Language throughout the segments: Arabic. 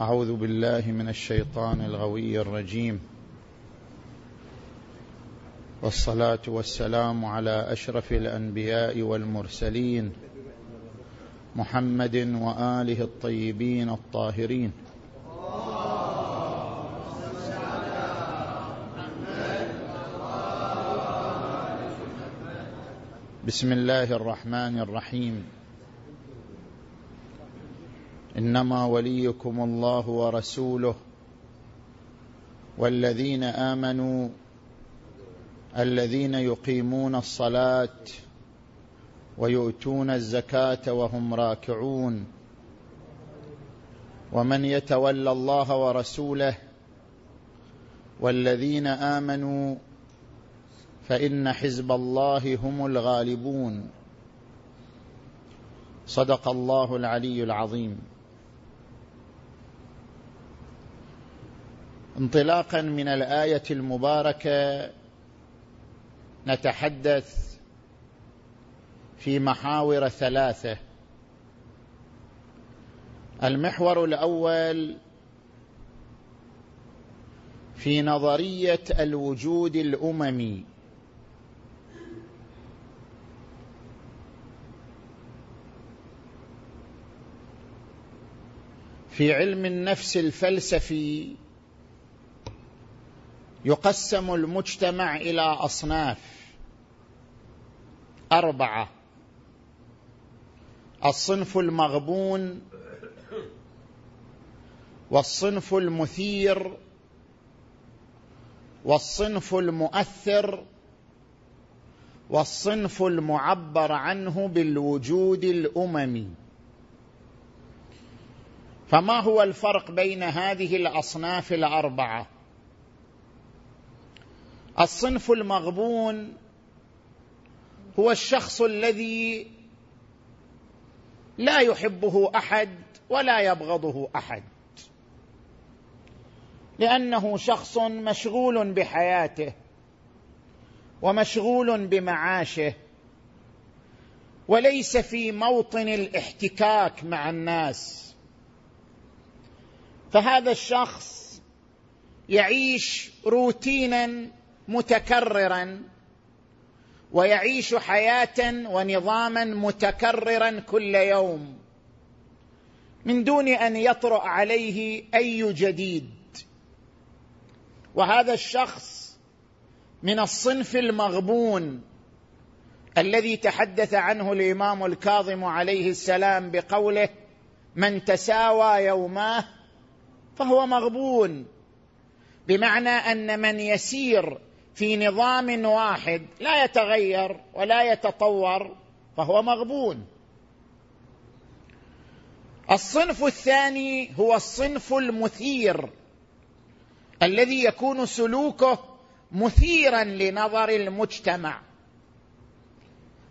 أعوذ بالله من الشيطان الغوي الرجيم. والصلاة والسلام على أشرف الأنبياء والمرسلين محمد وآله الطيبين الطاهرين. بسم الله الرحمن الرحيم. إنما وليكم الله ورسوله والذين آمنوا الذين يقيمون الصلاة ويؤتون الزكاة وهم راكعون ومن يتولى الله ورسوله والذين آمنوا فإن حزب الله هم الغالبون صدق الله العلي العظيم انطلاقا من الآية المباركة نتحدث في محاور ثلاثة. المحور الأول في نظرية الوجود الأممي. في علم النفس الفلسفي يقسم المجتمع إلى أصناف. أربعة. الصنف المغبون والصنف المثير والصنف المؤثر والصنف المعبر عنه بالوجود الأممي. فما هو الفرق بين هذه الأصناف الأربعة؟ الصنف المغبون هو الشخص الذي لا يحبه أحد ولا يبغضه أحد. لأنه شخص مشغول بحياته ومشغول بمعاشه وليس في موطن الاحتكاك مع الناس. فهذا الشخص يعيش روتينا متكررا ويعيش حياة ونظاما متكررا كل يوم. من دون أن يطرأ عليه أي جديد. وهذا الشخص من الصنف المغبون الذي تحدث عنه الإمام الكاظم عليه السلام بقوله من تساوى يوماه فهو مغبون بمعنى أن من يسير في نظام واحد لا يتغير ولا يتطور فهو مغبون. الصنف الثاني هو الصنف المثير الذي يكون سلوكه مثيرا لنظر المجتمع.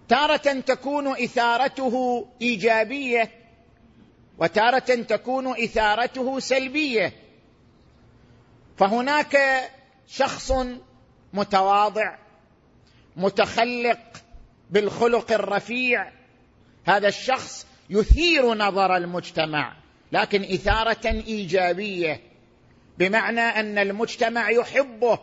تارة تكون إثارته إيجابية وتارة تكون إثارته سلبية. فهناك شخص متواضع متخلق بالخلق الرفيع. هذا الشخص يثير نظر المجتمع لكن إثارة إيجابية بمعنى أن المجتمع يحبه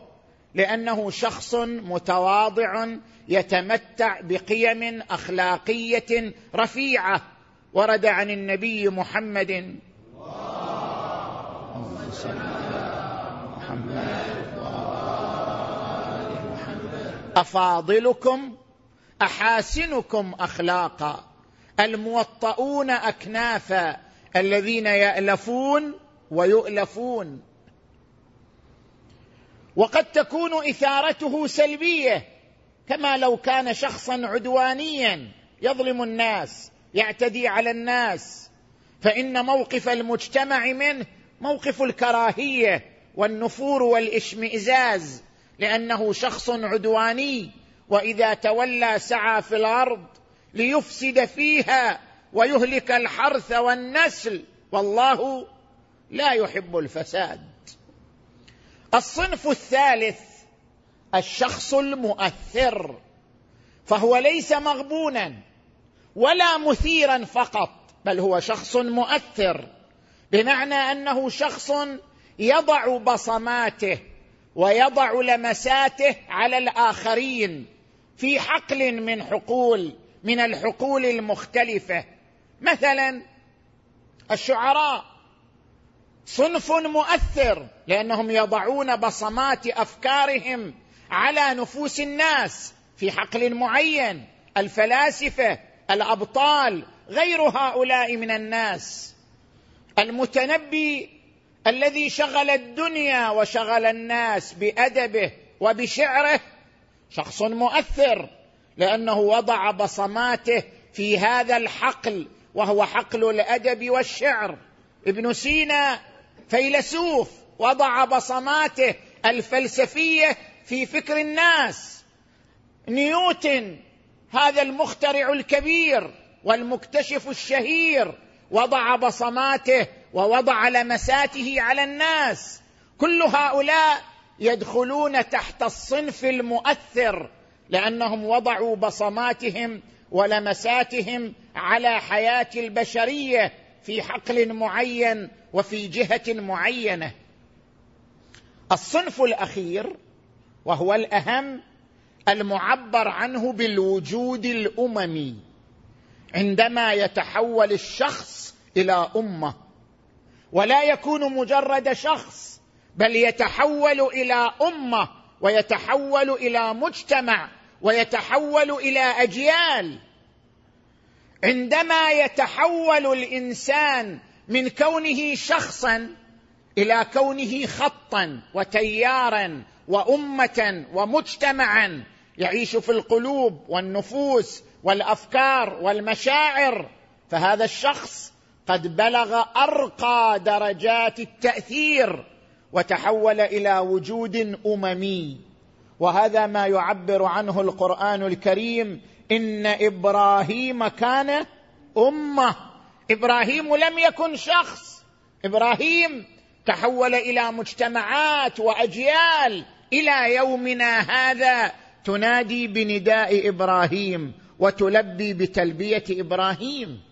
لأنه شخص متواضع يتمتع بقيم أخلاقية رفيعة. ورد عن النبي محمد. أفاضلكم أحاسنكم أخلاقا. الموطؤون أكنافا الذين يألفون ويؤلفون. وقد تكون إثارته سلبية كما لو كان شخصا عدوانيا يظلم الناس يعتدي على الناس. فإن موقف المجتمع منه موقف الكراهية والنفور والإشمئزاز. لأنه شخص عدواني وإذا تولى سعى في الأرض ليفسد فيها ويهلك الحرث والنسل والله لا يحب الفساد. الصنف الثالث الشخص المؤثر فهو ليس مغبونا ولا مثيرا فقط بل هو شخص مؤثر بمعنى أنه شخص يضع بصماته ويضع لمساته على الآخرين في حقل من حقول من الحقول المختلفة. مثلا الشعراء. صنف مؤثر لأنهم يضعون بصمات أفكارهم على نفوس الناس في حقل معين. الفلاسفة الأبطال غير هؤلاء من الناس. المتنبي الذي شغل الدنيا وشغل الناس بأدبه وبشعره شخص مؤثر لأنه وضع بصماته في هذا الحقل وهو حقل الأدب والشعر. ابن سينا فيلسوف وضع بصماته الفلسفية في فكر الناس. نيوتن هذا المخترع الكبير والمكتشف الشهير وضع بصماته ووضع لمساته على الناس. كل هؤلاء يدخلون تحت الصنف المؤثر لأنهم وضعوا بصماتهم ولمساتهم على حياة البشرية في حقل معين وفي جهة معينة. الصنف الأخير وهو الأهم المعبر عنه بالوجود الأممي عندما يتحول الشخص إلى أمة. ولا يكون مجرد شخص بل يتحول إلى أمة ويتحول إلى مجتمع ويتحول إلى أجيال. عندما يتحول الإنسان من كونه شخصا إلى كونه خطا وتيارا وأمة ومجتمعا يعيش في القلوب والنفوس والأفكار والمشاعر فهذا الشخص قد بلغ أرقى درجات التأثير وتحول إلى وجود أممي. وهذا ما يعبر عنه القرآن الكريم إن إبراهيم كان أمة. إبراهيم لم يكن شخص. إبراهيم تحول إلى مجتمعات وأجيال. إلى يومنا هذا تنادي بنداء إبراهيم وتلبي بتلبية إبراهيم.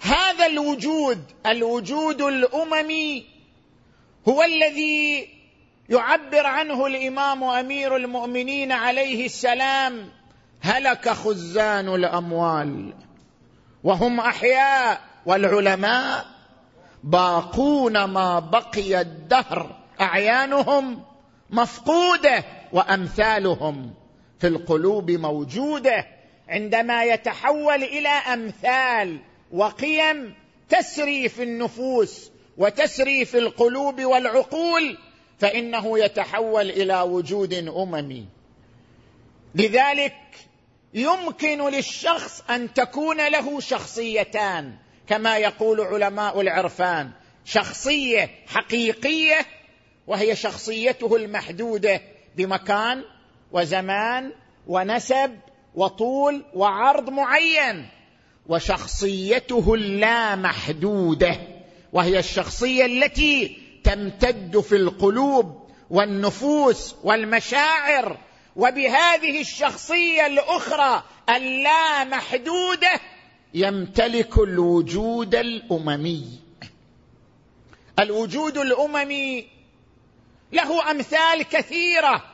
هذا الوجود الوجود الأممي هو الذي يعبر عنه الإمام أمير المؤمنين عليه السلام هلك خزان الأموال وهم أحياء والعلماء باقون ما بقي الدهر أعيانهم مفقودة وأمثالهم في القلوب موجودة عندما يتحول إلى أمثال. وقيم تسري في النفوس وتسري في القلوب والعقول فإنه يتحول إلى وجود اممي لذلك يمكن للشخص أن تكون له شخصيتان كما يقول علماء العرفان. شخصية حقيقية وهي شخصيته المحدودة بمكان وزمان ونسب وطول وعرض معين. وشخصيته اللامحدودة وهي الشخصية التي تمتد في القلوب والنفوس والمشاعر وبهذه الشخصية الأخرى اللامحدودة يمتلك الوجود الأممي. الوجود الأممي له أمثال كثيرة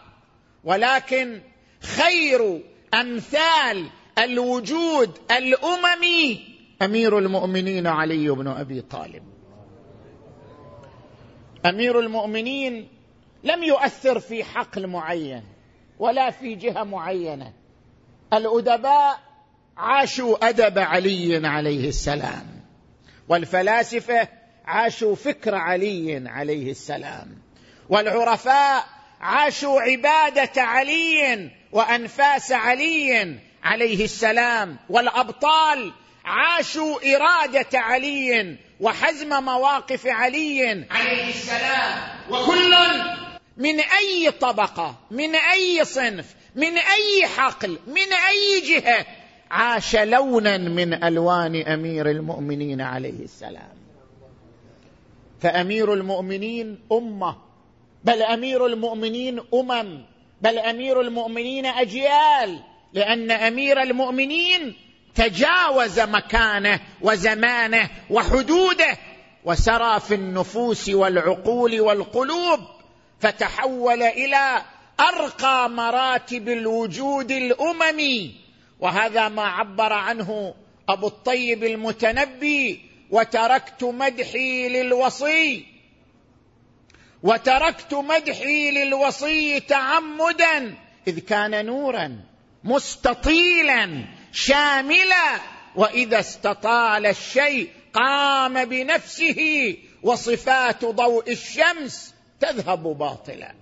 ولكن خير أمثال الوجود الأممي. أمير المؤمنين علي بن أبي طالب. أمير المؤمنين لم يؤثر في حقل معين ولا في جهة معينة. الأدباء عاشوا أدب علي عليه السلام والفلاسفة عاشوا فكر علي عليه السلام والعرفاء عاشوا عبادة علي وأنفاس علي عليه السلام والأبطال عاشوا إرادة علي وحزم مواقف علي عليه السلام. وكل من أي طبقة من أي صنف من أي حقل من أي جهة عاش لونا من ألوان أمير المؤمنين عليه السلام. فأمير المؤمنين أمة بل أمير المؤمنين أمم بل أمير المؤمنين أجيال. لأن أمير المؤمنين تجاوز مكانه وزمانه وحدوده وسرى في النفوس والعقول والقلوب فتحول إلى أرقى مراتب الوجود الأممي. وهذا ما عبر عنه أبو الطيب المتنبي وتركت مدحي للوصي وتركت مدحي للوصي تعمدا إذ كان نورا مستطيلا شاملا. وإذا استطال الشيء قام بنفسه وصفات ضوء الشمس تذهب باطلا.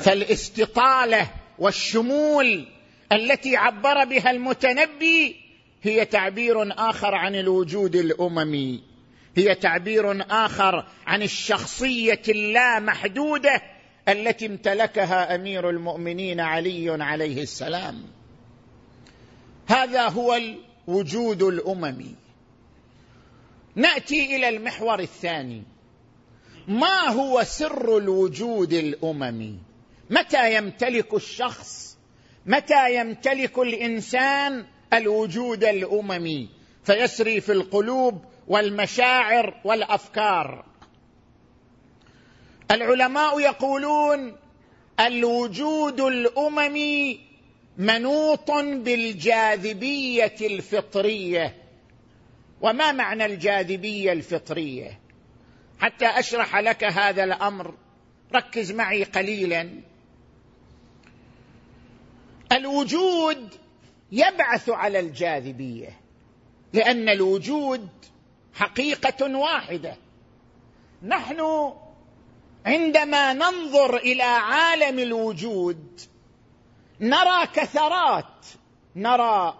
فالاستطالة والشمول التي عبر بها المتنبي هي تعبير آخر عن الوجود الأممي. هي تعبير آخر عن الشخصية اللامحدودة التي امتلكها أمير المؤمنين علي عليه السلام. هذا هو الوجود الأممي. نأتي إلى المحور الثاني. ما هو سر الوجود الأممي؟ متى يمتلك الشخص متى يمتلك الإنسان الوجود الأممي؟ فيسري في القلوب والمشاعر والأفكار. العلماء يقولون الوجود الأممي منوط بالجاذبية الفطرية. وما معنى الجاذبية الفطرية؟ حتى أشرح لك هذا الأمر ركز معي قليلا. الوجود يبعث على الجاذبية لأن الوجود حقيقة واحدة. نحن عندما ننظر إلى عالم الوجود نرى كثرات نرى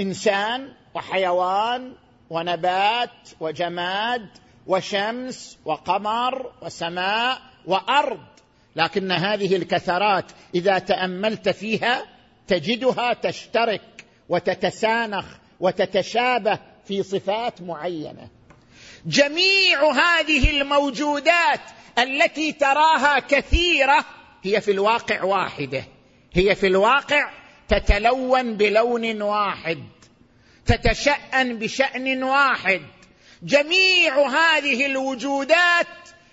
إنسان وحيوان ونبات وجماد وشمس وقمر وسماء وأرض. لكن هذه الكثرات إذا تأملت فيها تجدها تشترك وتتسانخ وتتشابه في صفات معينة. جميع هذه الموجودات التي تراها كثيرة هي في الواقع واحدة. هي في الواقع تتلون بلون واحد. تتشأن بشأن واحد. جميع هذه الوجودات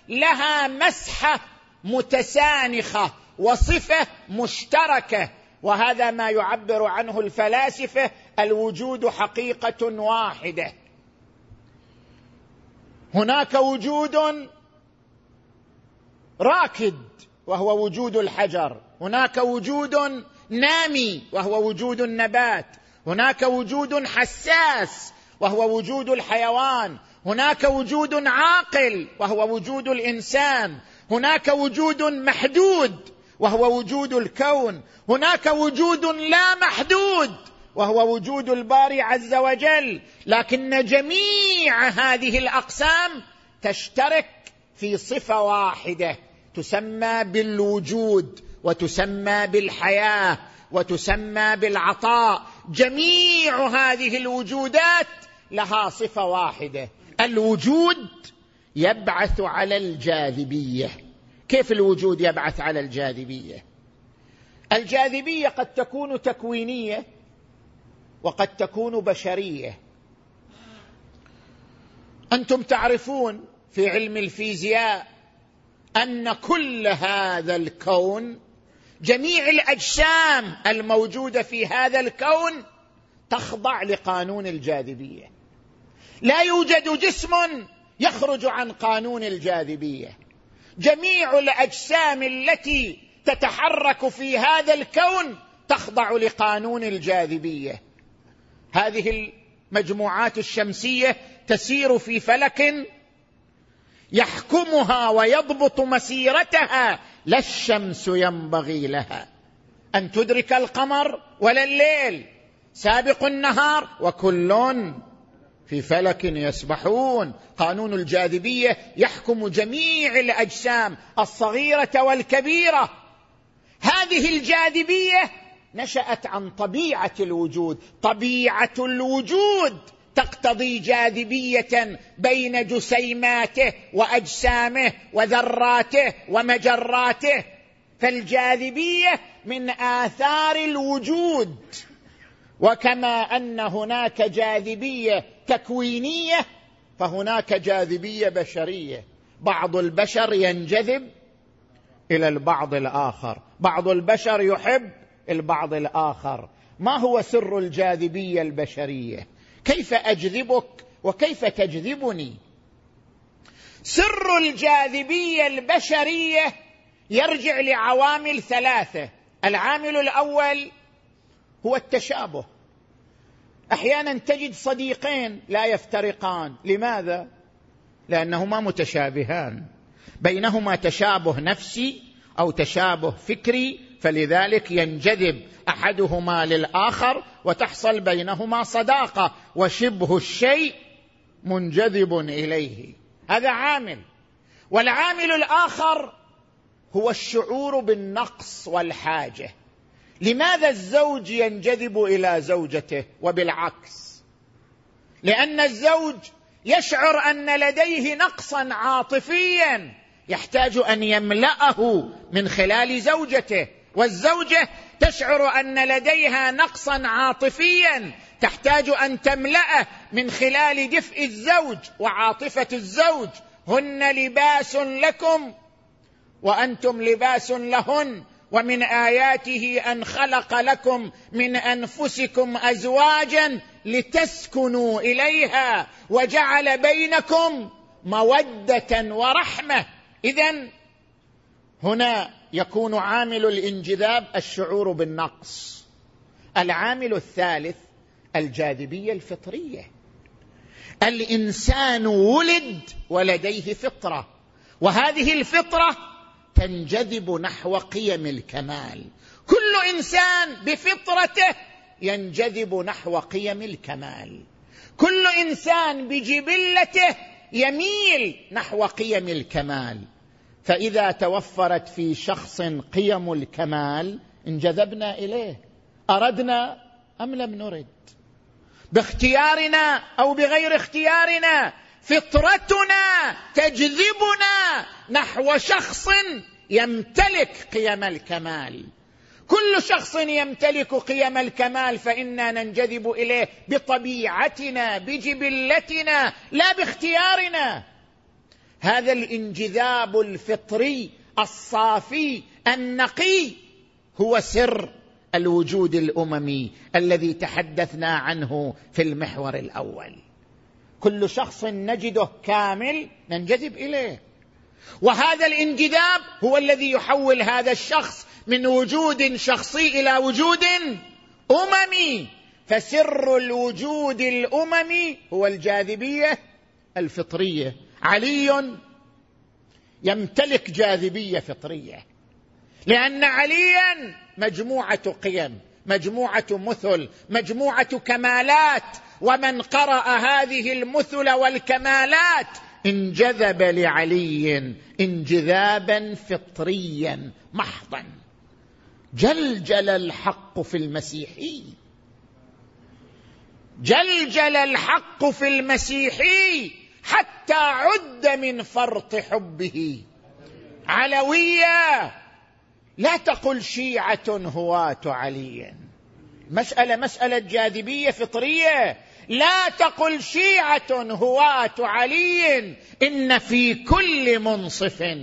لها مسحة متسانخة وصفة مشتركة. وهذا ما يعبر عنه الفلاسفة الوجود حقيقة واحدة. هناك وجود راكد وهو وجود الحجر. هناك وجود نامي وهو وجود النبات. هناك وجود حساس وهو وجود الحيوان. هناك وجود عاقل وهو وجود الإنسان. هناك وجود محدود وهو وجود الكون. هناك وجود لا محدود وهو وجود الباري عز وجل لكن جميع هذه الأقسام تشترك في صفة واحدة تسمى بالوجود وتسمى بالحياة وتسمى بالعطاء. جميع هذه الوجودات لها صفة واحدة. الوجود يبعث على الجاذبية. كيف الوجود يبعث على الجاذبية؟ الجاذبية قد تكون تكوينية وقد تكون بشرية. أنتم تعرفون في علم الفيزياء أن كل هذا الكون جميع الأجسام الموجودة في هذا الكون تخضع لقانون الجاذبية. لا يوجد جسم يخرج عن قانون الجاذبية. جميع الأجسام التي تتحرك في هذا الكون تخضع لقانون الجاذبية. هذه المجموعات الشمسية تسير في فلك يحكمها ويضبط مسيرتها لا الشمس ينبغي لها. أن تدرك القمر ولا الليل. سابق النهار وكل في فلك يسبحون. قانون الجاذبية يحكم جميع الأجسام الصغيرة والكبيرة. هذه الجاذبية نشأت عن طبيعة الوجود. طبيعة الوجود تقتضي جاذبية بين جسيماته وأجسامه وذراته ومجراته. فالجاذبية من آثار الوجود. وكما أن هناك جاذبية تكوينية فهناك جاذبية بشرية. بعض البشر ينجذب إلى البعض الآخر. بعض البشر يحب البعض الآخر. ما هو سر الجاذبية البشرية؟ كيف أجذبك وكيف تجذبني؟ سر الجاذبية البشرية يرجع لعوامل ثلاثة. العامل الأول هو التشابه. أحيانا تجد صديقين لا يفترقان. لماذا؟ لأنهما متشابهان. بينهما تشابه نفسي أو تشابه فكري فلذلك ينجذب أحدهما للآخر وتحصل بينهما صداقة وشبه الشيء منجذب إليه. هذا عامل. والعامل الآخر هو الشعور بالنقص والحاجة. لماذا الزوج ينجذب إلى زوجته وبالعكس؟ لأن الزوج يشعر أن لديه نقصا عاطفيا يحتاج أن يملأه من خلال زوجته. والزوجة تشعر أن لديها نقصا عاطفيا تحتاج أن تملأه من خلال دفء الزوج وعاطفة الزوج. هن لباس لكم وأنتم لباس لهن ومن آياته أن خلق لكم من أنفسكم ازواجا لتسكنوا إليها وجعل بينكم مودة ورحمة. اذا هنا يكون عامل الانجذاب الشعور بالنقص. العامل الثالث الجاذبية الفطرية. الإنسان ولد ولديه فطرة وهذه الفطرة تنجذب نحو قيم الكمال. كل إنسان بفطرته ينجذب نحو قيم الكمال. كل إنسان بجبلته يميل نحو قيم الكمال. فإذا توفرت في شخص قيم الكمال انجذبنا إليه. أردنا أم لم نرد؟ باختيارنا أو بغير اختيارنا فطرتنا تجذبنا نحو شخص يمتلك قيم الكمال. كل شخص يمتلك قيم الكمال فإنا ننجذب إليه بطبيعتنا بجبلتنا لا باختيارنا. هذا الانجذاب الفطري الصافي النقي هو سر الوجود الأممي الذي تحدثنا عنه في المحور الأول. كل شخص نجده كامل ننجذب إليه. وهذا الانجذاب هو الذي يحول هذا الشخص من وجود شخصي إلى وجود أممي. فسر الوجود الأممي هو الجاذبية الفطرية. علي يمتلك جاذبية فطرية. لأن عليا مجموعة قيم مجموعة مثل مجموعة كمالات. ومن قرأ هذه المثل والكمالات انجذب لعلي انجذابا فطريا محضا. جلجل الحق في المسيحي. جلجل الحق في المسيحي. حتى عد من فرط حبه. علوية لا تقل شيعة هواة علي. مسألة مسألة جاذبية فطرية. لا تقل شيعة هواة علي. إن في كل منصف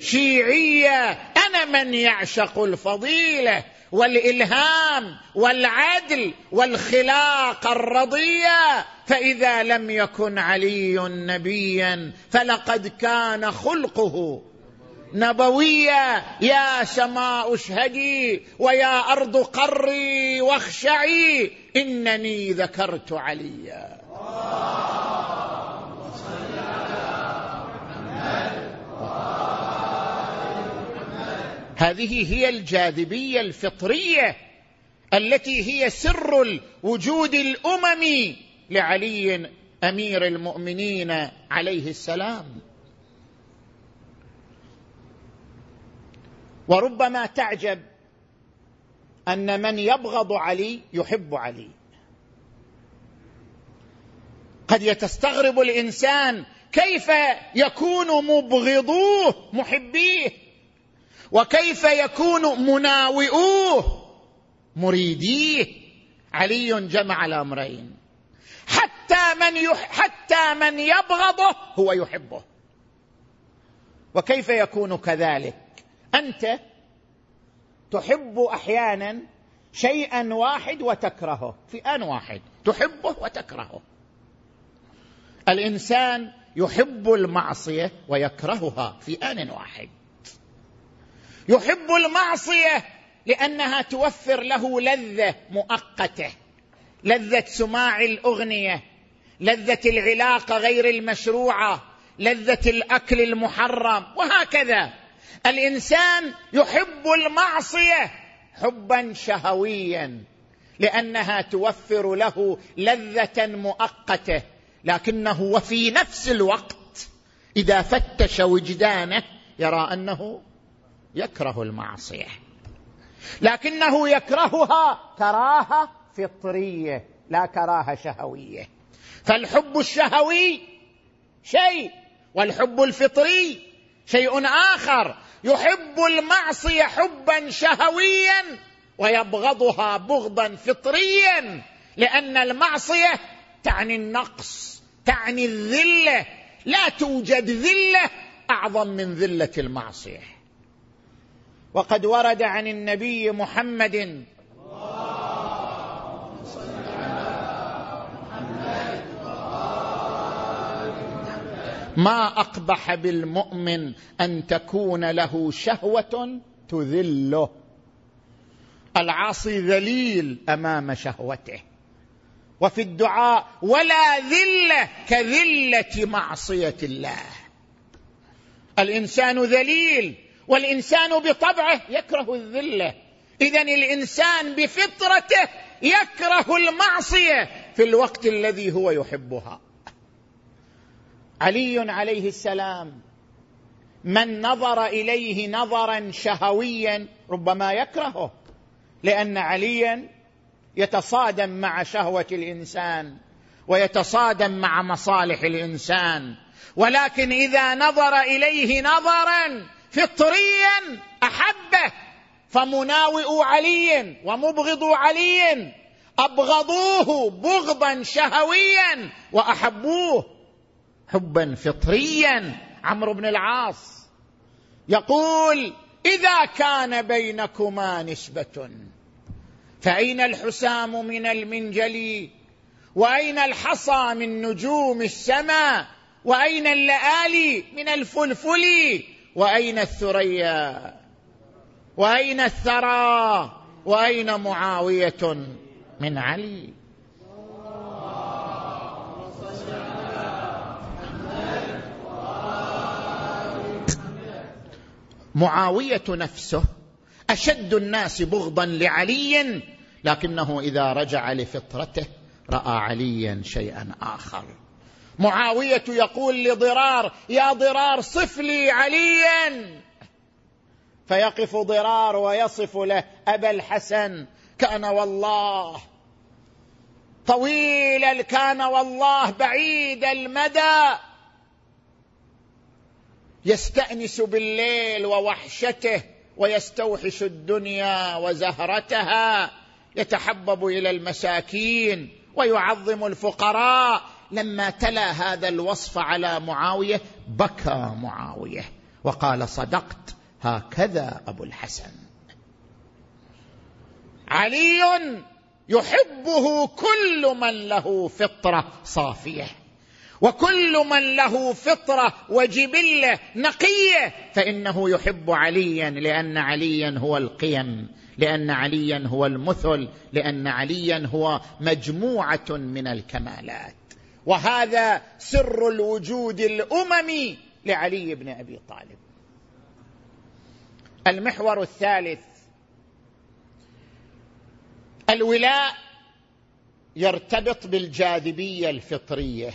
شيعية. أنا من يعشق الفضيلة. والإلهام والعدل والخلاق الرضية فإذا لم يكن علي نبيا فلقد كان خلقه. نبوية يا سماء اشهدي ويا أرض قري واخشعي إنني ذكرت عليا. هذه هي الجاذبية الفطرية التي هي سر الوجود الاممي لعلي أمير المؤمنين عليه السلام. وربما تعجب أن من يبغض علي يحب علي. قد يتستغرب الإنسان كيف يكون مبغضوه محبيه. وكيف يكون مناوئوه؟ مريديه. علي جمع الأمرين. حتى من يح حتى من يبغضه هو يحبه. وكيف يكون كذلك؟ أنت تحب أحيانا شيئا واحد وتكرهه. في آن واحد. تحبه وتكرهه. الإنسان يحب المعصية ويكرهها. في آن واحد. يحب المعصية لأنها توفر له لذة مؤقتة. لذة سماع الأغنية لذة العلاقة غير المشروعة لذة الأكل المحرم وهكذا. الإنسان يحب المعصية حبا شهويا لأنها توفر له لذة مؤقتة لكنه وفي نفس الوقت إذا فتش وجدانه يرى أنه يكره المعصية. لكنه يكرهها كراهة فطرية لا كراهة شهوية. فالحب الشهوي شيء والحب الفطري شيء آخر. يحب المعصية حبا شهويا ويبغضها بغضا فطريا لأن المعصية تعني النقص تعني الذلة. لا توجد ذلة أعظم من ذلة المعصية. وقد ورد عن النبي محمد. ما أقبح بالمؤمن أن تكون له شهوة تذله. العاصي ذليل أمام شهوته. وفي الدعاء ولا ذلة كذلة معصية الله. الإنسان ذليل والإنسان بطبعه يكره الذلة. اذا الإنسان بفطرته يكره المعصية في الوقت الذي هو يحبها. علي عليه السلام من نظر إليه نظرا شهويا ربما يكرهه لأن عليا يتصادم مع شهوة الإنسان ويتصادم مع مصالح الإنسان. ولكن إذا نظر إليه نظرا فطريا أحبه فمناوئ علي ومبغض علي. أبغضوه بغضا شهويا وأحبوه حبا فطريا. عمرو بن العاص يقول إذا كان بينكما نسبة فأين الحسام من المنجل؟ وأين الحصى من نجوم السماء؟ وأين اللآلي من الفلفل؟ وأين الثريا؟ وأين الثرى؟ وأين معاوية من علي؟ معاوية نفسه أشد الناس بغضا لعلي لكنه إذا رجع لفطرته رأى عليا شيئا آخر. معاوية يقول لضرار يا ضرار صف لي عليا. فيقف ضرار ويصف له أبا الحسن كان والله طويل كان والله بعيد المدى. يستأنس بالليل ووحشته ويستوحش الدنيا وزهرتها يتحبب إلى المساكين ويعظم الفقراء لما تلا هذا الوصف على معاوية بكى معاوية وقال صدقت هكذا أبو الحسن. علي يحبه كل من له فطرة صافية وكل من له فطرة وجبلة نقية فإنه يحب عليا لأن عليا هو القيم لأن عليا هو المثل لأن عليا هو مجموعة من الكمالات. وهذا سر الوجود الاممي لعلي بن أبي طالب. المحور الثالث الولاء يرتبط بالجاذبية الفطرية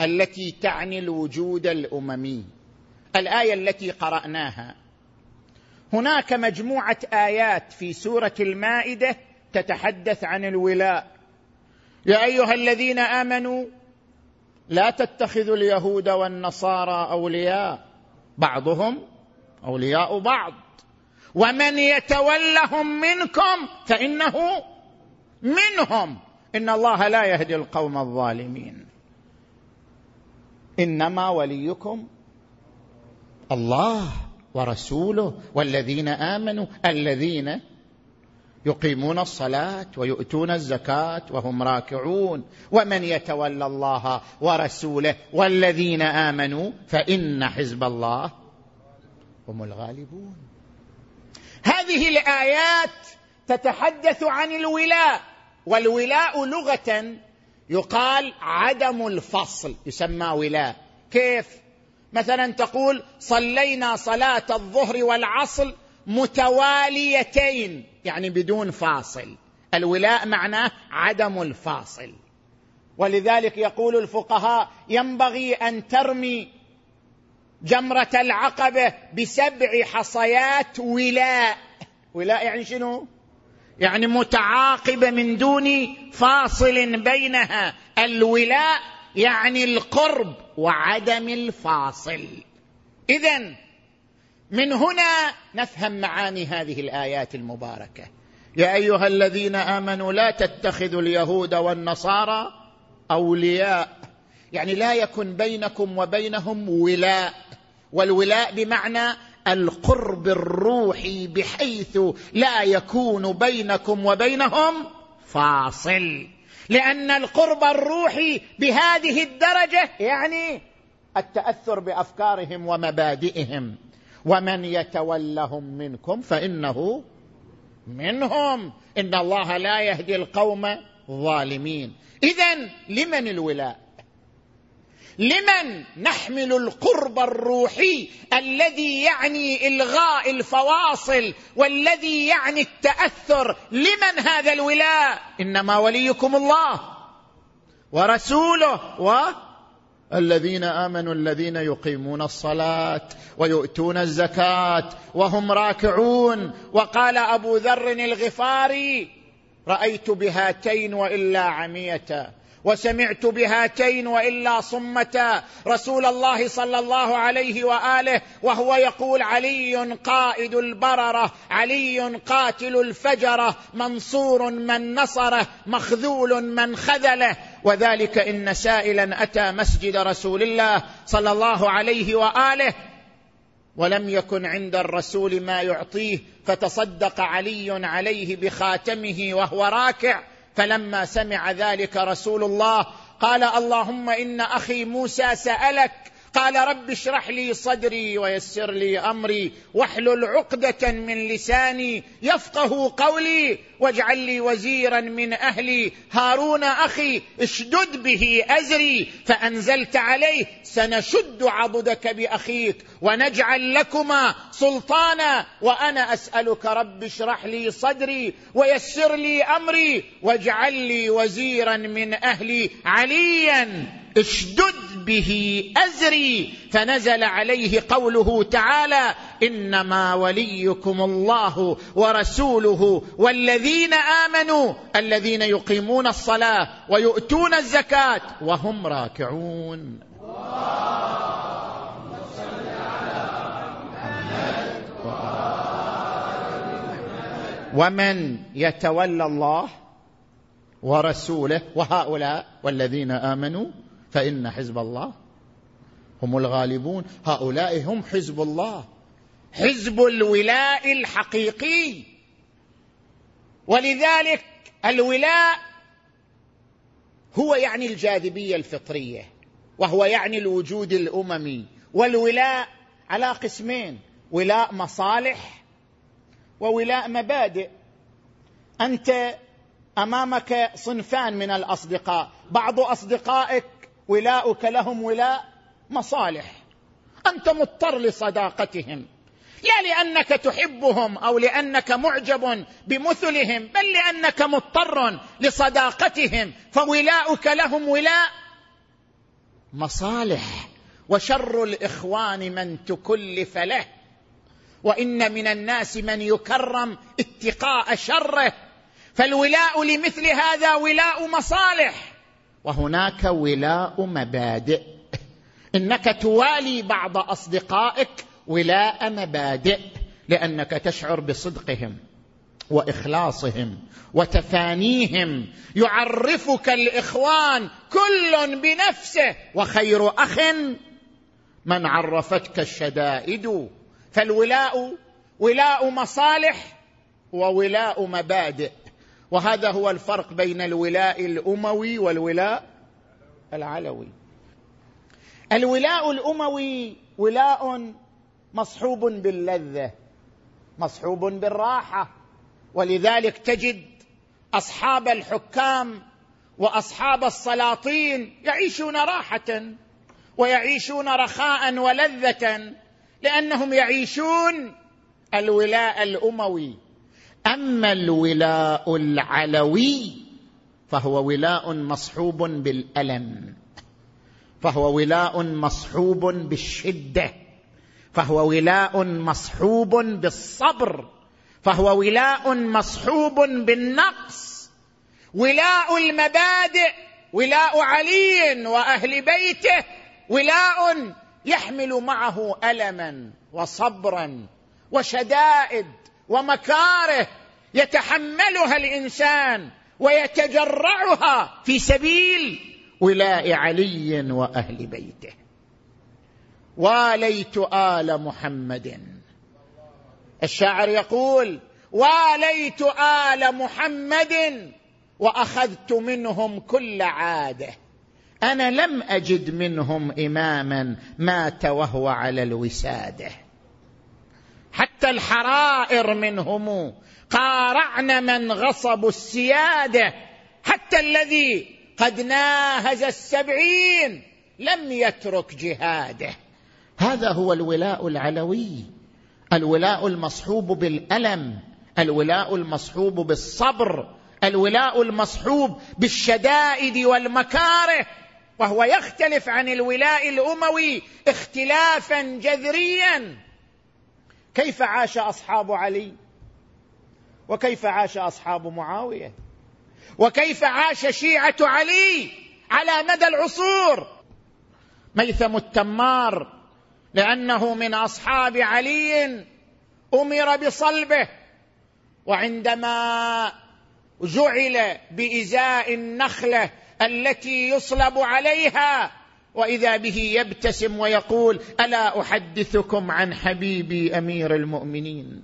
التي تعني الوجود الأممي. الآية التي قرأناها. هناك مجموعة آيات في سورة المائدة تتحدث عن الولاء. يا أيها الذين آمنوا لا تتخذوا اليهود والنصارى أولياء. بعضهم أولياء بعض. ومن يتولهم منكم فإنه منهم. إن الله لا يهدي القوم الظالمين. إنما وليكم الله ورسوله والذين آمنوا الذين يقيمون الصلاة ويؤتون الزكاة وهم راكعون. ومن يتولى الله ورسوله والذين آمنوا فإن حزب الله هم الغالبون. هذه الآيات تتحدث عن الولاء والولاء لغة يقال عدم الفصل يسمى ولاء. كيف؟ مثلا تقول صلينا صلاة الظهر والعصر متواليتين يعني بدون فاصل. الولاء معناه عدم الفاصل. ولذلك يقول الفقهاء ينبغي أن ترمي جمرة العقبة بسبع حصيات ولاء. ولاء يعني شنو؟ يعني متعاقبة من دون فاصل بينها. الولاء يعني القرب وعدم الفاصل. اذا من هنا نفهم معاني هذه الآيات المباركة. يا أيها الذين آمنوا لا تتخذوا اليهود والنصارى أولياء. يعني لا يكن بينكم وبينهم ولاء. والولاء بمعنى القرب الروحي بحيث لا يكون بينكم وبينهم فاصل. لأن القرب الروحي بهذه الدرجة يعني التأثر بأفكارهم ومبادئهم. ومن يتولهم منكم فإنه منهم. إن الله لا يهدي القوم الظالمين اذا لمن الولاء؟ لمن نحمل القرب الروحي الذي يعني إلغاء الفواصل والذي يعني التأثر؟ لمن هذا الولاء؟ إنما وليكم الله ورسوله والذين آمنوا الذين يقيمون الصلاة ويؤتون الزكاة وهم راكعون. وقال أبو ذر الغفاري رأيت بهاتين وإلا عميتا وسمعت بهاتين وإلا صمتا رسول الله صلى الله عليه وآله وهو يقول علي قائد البررة علي قاتل الفجرة منصور من نصره مخذول من خذله. وذلك إن سائلا أتى مسجد رسول الله صلى الله عليه وآله ولم يكن عند الرسول ما يعطيه فتصدق علي عليه بخاتمه وهو راكع. فلما سمع ذلك رسول الله قال اللهم إن أخي موسى سألك قال رب اشرح لي صدري ويسر لي أمري واحلل عقدة من لساني يفقه قولي واجعل لي وزيرا من أهلي. هارون أخي اشدد به أزري فأنزلت عليه سنشد عضدك بأخيك ونجعل لكما سلطانا. وأنا أسألك رب اشرح لي صدري ويسر لي أمري واجعل لي وزيرا من أهلي عليا. اشدد به أزري فنزل عليه قوله تعالى إنما وليكم الله ورسوله والذين آمنوا الذين يقيمون الصلاة ويؤتون الزكاة وهم راكعون. ومن يتولى الله ورسوله وهؤلاء والذين آمنوا فإن حزب الله هم الغالبون. هؤلاء هم حزب الله. حزب الولاء الحقيقي. ولذلك الولاء هو يعني الجاذبية الفطرية وهو يعني الوجود الأممي. والولاء على قسمين ولاء مصالح وولاء مبادئ. أنت أمامك صنفان من الأصدقاء. بعض أصدقائك ولاؤك لهم ولاء مصالح. أنت مضطر لصداقتهم. لا لأنك تحبهم أو لأنك معجب بمثلهم بل لأنك مضطر لصداقتهم. فولاؤك لهم ولاء مصالح. وشر الإخوان من تكلف له. وإن من الناس من يكرم اتقاء شره. فالولاء لمثل هذا ولاء مصالح. وهناك ولاء مبادئ. إنك توالي بعض أصدقائك ولاء مبادئ لأنك تشعر بصدقهم وإخلاصهم وتفانيهم. يعرفك الإخوان كل بنفسه وخير أخ من عرفتك الشدائد. فالولاء ولاء مصالح وولاء مبادئ. وهذا هو الفرق بين الولاء الأموي والولاء العلوي. الولاء الأموي ولاء مصحوب باللذة مصحوب بالراحة. ولذلك تجد أصحاب الحكام وأصحاب السلاطين يعيشون راحة ويعيشون رخاء ولذة لأنهم يعيشون الولاء الأموي. أما الولاء العلوي فهو ولاء مصحوب بالألم فهو ولاء مصحوب بالشدة فهو ولاء مصحوب بالصبر فهو ولاء مصحوب بالنقص. ولاء المبادئ ولاء علي وأهل بيته ولاء يحمل معه ألما وصبرا وشدائد. ومكاره يتحملها الإنسان ويتجرعها في سبيل ولاء علي وأهل بيته. واليت آل محمد. الشاعر يقول واليت آل محمد وأخذت منهم كل عادة. أنا لم أجد منهم إماما مات وهو على الوسادة. حتى الحرائر منهم. قارعن من غصبوا السيادة. حتى الذي قد ناهز السبعين لم يترك جهاده. هذا هو الولاء العلوي. الولاء المصحوب بالألم. الولاء المصحوب بالصبر. الولاء المصحوب بالشدائد والمكاره. وهو يختلف عن الولاء الأموي اختلافا جذريا. كيف عاش أصحاب علي؟ وكيف عاش أصحاب معاوية؟ وكيف عاش شيعة علي على مدى العصور؟ ميثم التمار لأنه من أصحاب علي أمر بصلبه وعندما جعل بإزاء النخلة التي يصلب عليها وإذا به يبتسم ويقول ألا أحدثكم عن حبيبي أمير المؤمنين؟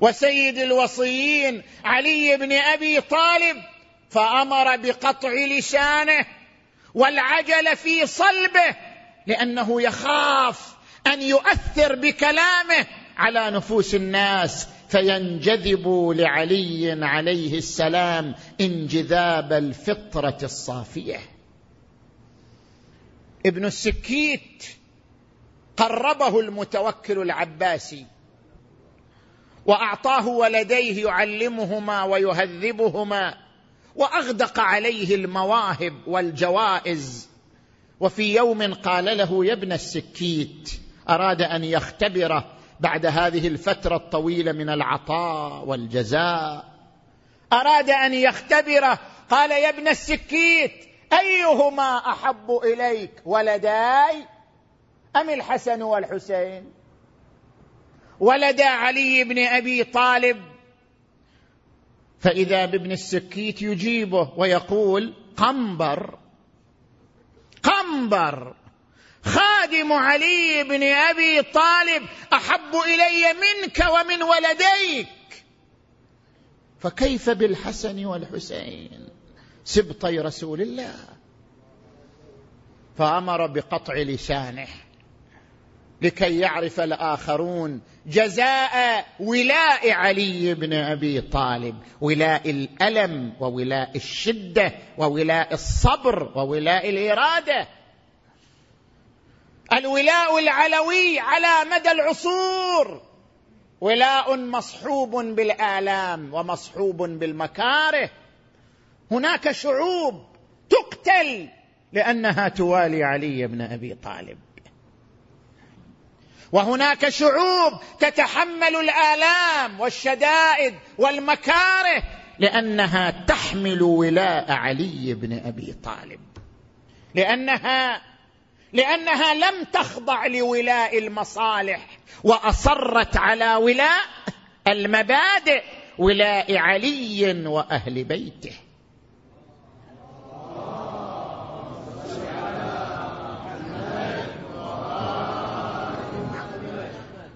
وسيد الوصيين علي بن أبي طالب فأمر بقطع لسانه والعجل في صلبه لأنه يخاف أن يؤثر بكلامه على نفوس الناس. فينجذب لعلي عليه السلام انجذاب الفطرة الصافية. ابن السكيت قربه المتوكل العباسي وأعطاه ولديه يعلمهما ويهذبهما وأغدق عليه المواهب والجوائز. وفي يوم قال له يا ابن السكيت أراد أن يختبره بعد هذه الفترة الطويلة من العطاء والجزاء. أراد أن يختبره. قال يا ابن السكيت أيهما أحب إليك ولداي؟ أم الحسن والحسين؟ ولدا علي بن أبي طالب. فإذا بابن السكيت يجيبه ويقول قنبر قنبر. خادم علي بن أبي طالب أحب إلي منك ومن ولديك. فكيف بالحسن والحسين؟ سبطي رسول الله. فأمر بقطع لسانه لكي يعرف الآخرون جزاء ولاء علي بن أبي طالب ولاء الألم وولاء الشدة وولاء الصبر وولاء الإرادة. الولاء العلوي على مدى العصور. ولاء مصحوب بالآلام ومصحوب بالمكاره. هناك شعوب تقتل لأنها توالي علي بن أبي طالب. وهناك شعوب تتحمل الآلام والشدائد والمكاره لأنها تحمل ولاء علي بن أبي طالب. لأنها لأنها لم تخضع لولاء المصالح وأصرت على ولاء المبادئ ولاء علي وأهل بيته.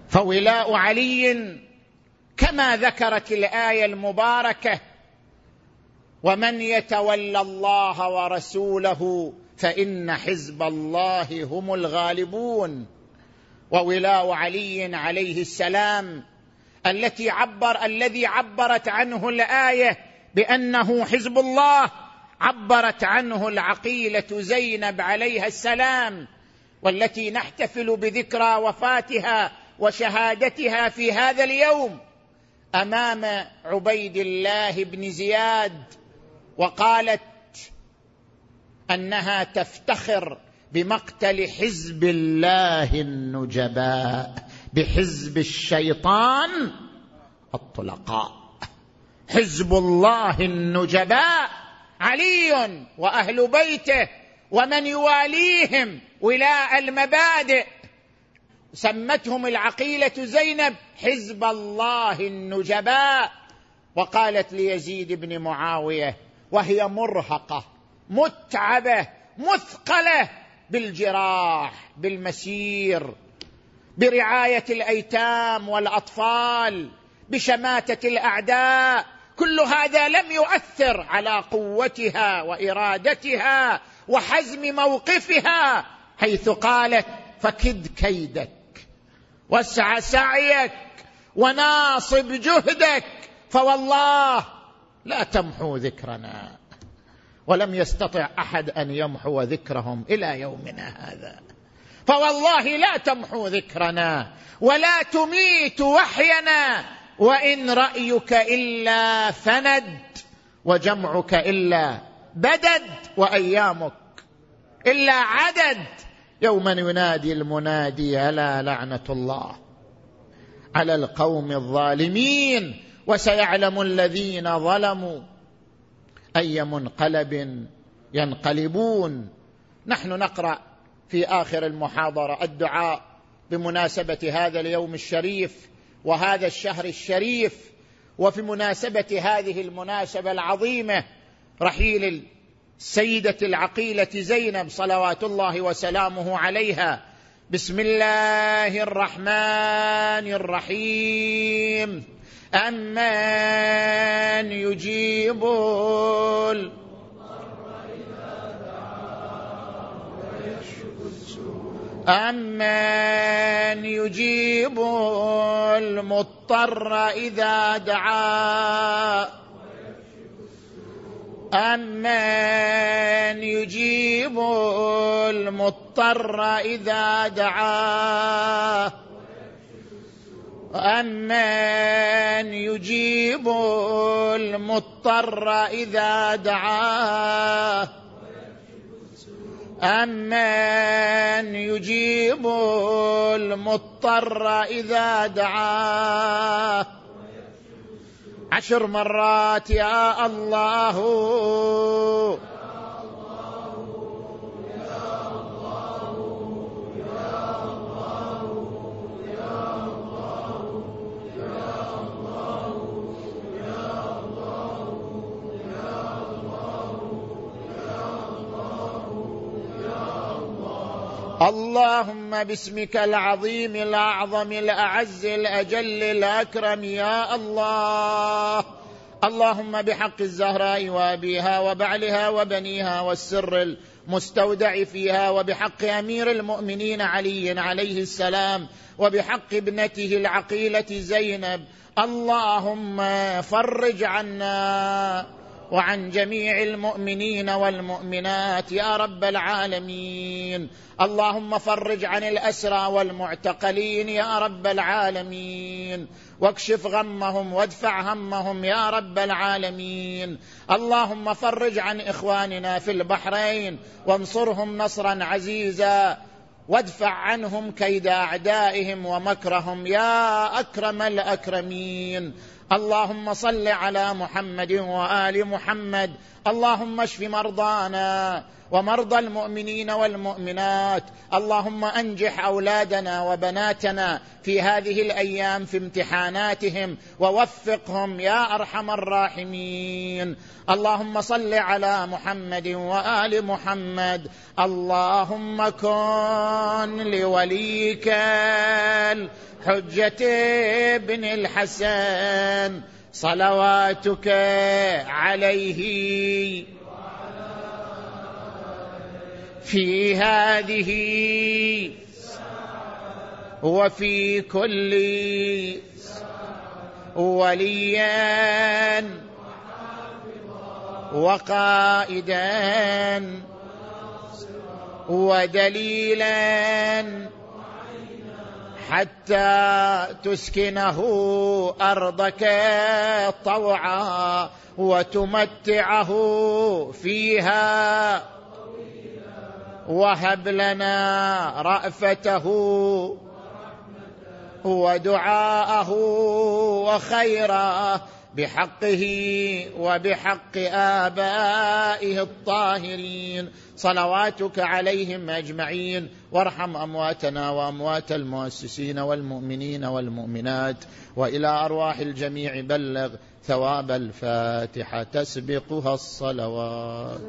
فولاء علي كما ذكرت الآية المباركة ومن يتولى الله ورسوله فإن حزب الله هم الغالبون. وولاء علي عليه السلام التي عبر الذي عبرت عنه الآية بأنه حزب الله عبرت عنه العقيلة زينب عليها السلام والتي نحتفل بذكرى وفاتها وشهادتها في هذا اليوم أمام عبيد الله بن زياد وقالت أنها تفتخر بمقتل حزب الله النجباء بحزب الشيطان الطلقاء. حزب الله النجباء علي وأهل بيته ومن يواليهم ولاء المبادئ. سمتهم العقيلة زينب حزب الله النجباء. وقالت ليزيد بن معاوية وهي مرهقة. متعبة مثقلة بالجراح بالمسير برعاية الأيتام والأطفال بشماتة الأعداء كل هذا لم يؤثر على قوتها وإرادتها وحزم موقفها حيث قالت فكد كيدك واسع سعيك وناصب جهدك فوالله لا تمحو ذكرنا. ولم يستطع أحد أن يمحو ذكرهم إلى يومنا هذا. فوالله لا تمحو ذكرنا ولا تميت وحينا وإن رأيك إلا فند وجمعك إلا بدد وأيامك إلا عدد. يوم ينادي المنادي ألا لعنة الله على القوم الظالمين وسيعلم الذين ظلموا أي منقلب ينقلبون. نحن نقرأ في آخر المحاضرة الدعاء بمناسبة هذا اليوم الشريف وهذا الشهر الشريف وفي مناسبة هذه المناسبة العظيمة رحيل السيدة العقيلة زينب صلوات الله وسلامه عليها. بسم الله الرحمن الرحيم. امن يجيب أمن يجيب المضطر إذا دعا. أمن يجيب المضطر إذا دعاه أمن يجيب المضطر إذا دعاه. أمن يجيب المضطر إذا دعاه. عشر مرات يا الله. اللهم باسمك العظيم الأعظم الأعز الأجل الأكرم يا الله. اللهم بحق الزهراء وأبيها وبعلها وبنيها والسر المستودع فيها وبحق أمير المؤمنين علي عليه السلام وبحق ابنته العقيلة زينب. اللهم فرج عنا. وعن جميع المؤمنين والمؤمنات يا رب العالمين. اللهم فرج عن الأسرى والمعتقلين يا رب العالمين. واكشف غمهم وادفع همهم يا رب العالمين. اللهم فرج عن إخواننا في البحرين وانصرهم نصرا عزيزا. وادفع عنهم كيد أعدائهم ومكرهم يا أكرم الأكرمين. اللهم صل على محمد وآل محمد. اللهم اشف مرضانا. ومرضى المؤمنين والمؤمنات. اللهم أنجح أولادنا وبناتنا في هذه الأيام في امتحاناتهم ووفقهم يا أرحم الراحمين. اللهم صل على محمد وآل محمد. اللهم كن لوليك الحجة ابن الحسن. صلواتك عليه. في هذه وفي كل وليا وقائدا ودليلا حتى تسكنه أرضك طوعا وتمتعه فيها وهب لنا رأفته ودعاءه وخيره بحقه وبحق آبائه الطاهرين. صلواتك عليهم أجمعين. وارحم أمواتنا وأموات المؤسسين والمؤمنين والمؤمنات. وإلى أرواح الجميع بلغ ثواب الفاتحة تسبقها الصلوات.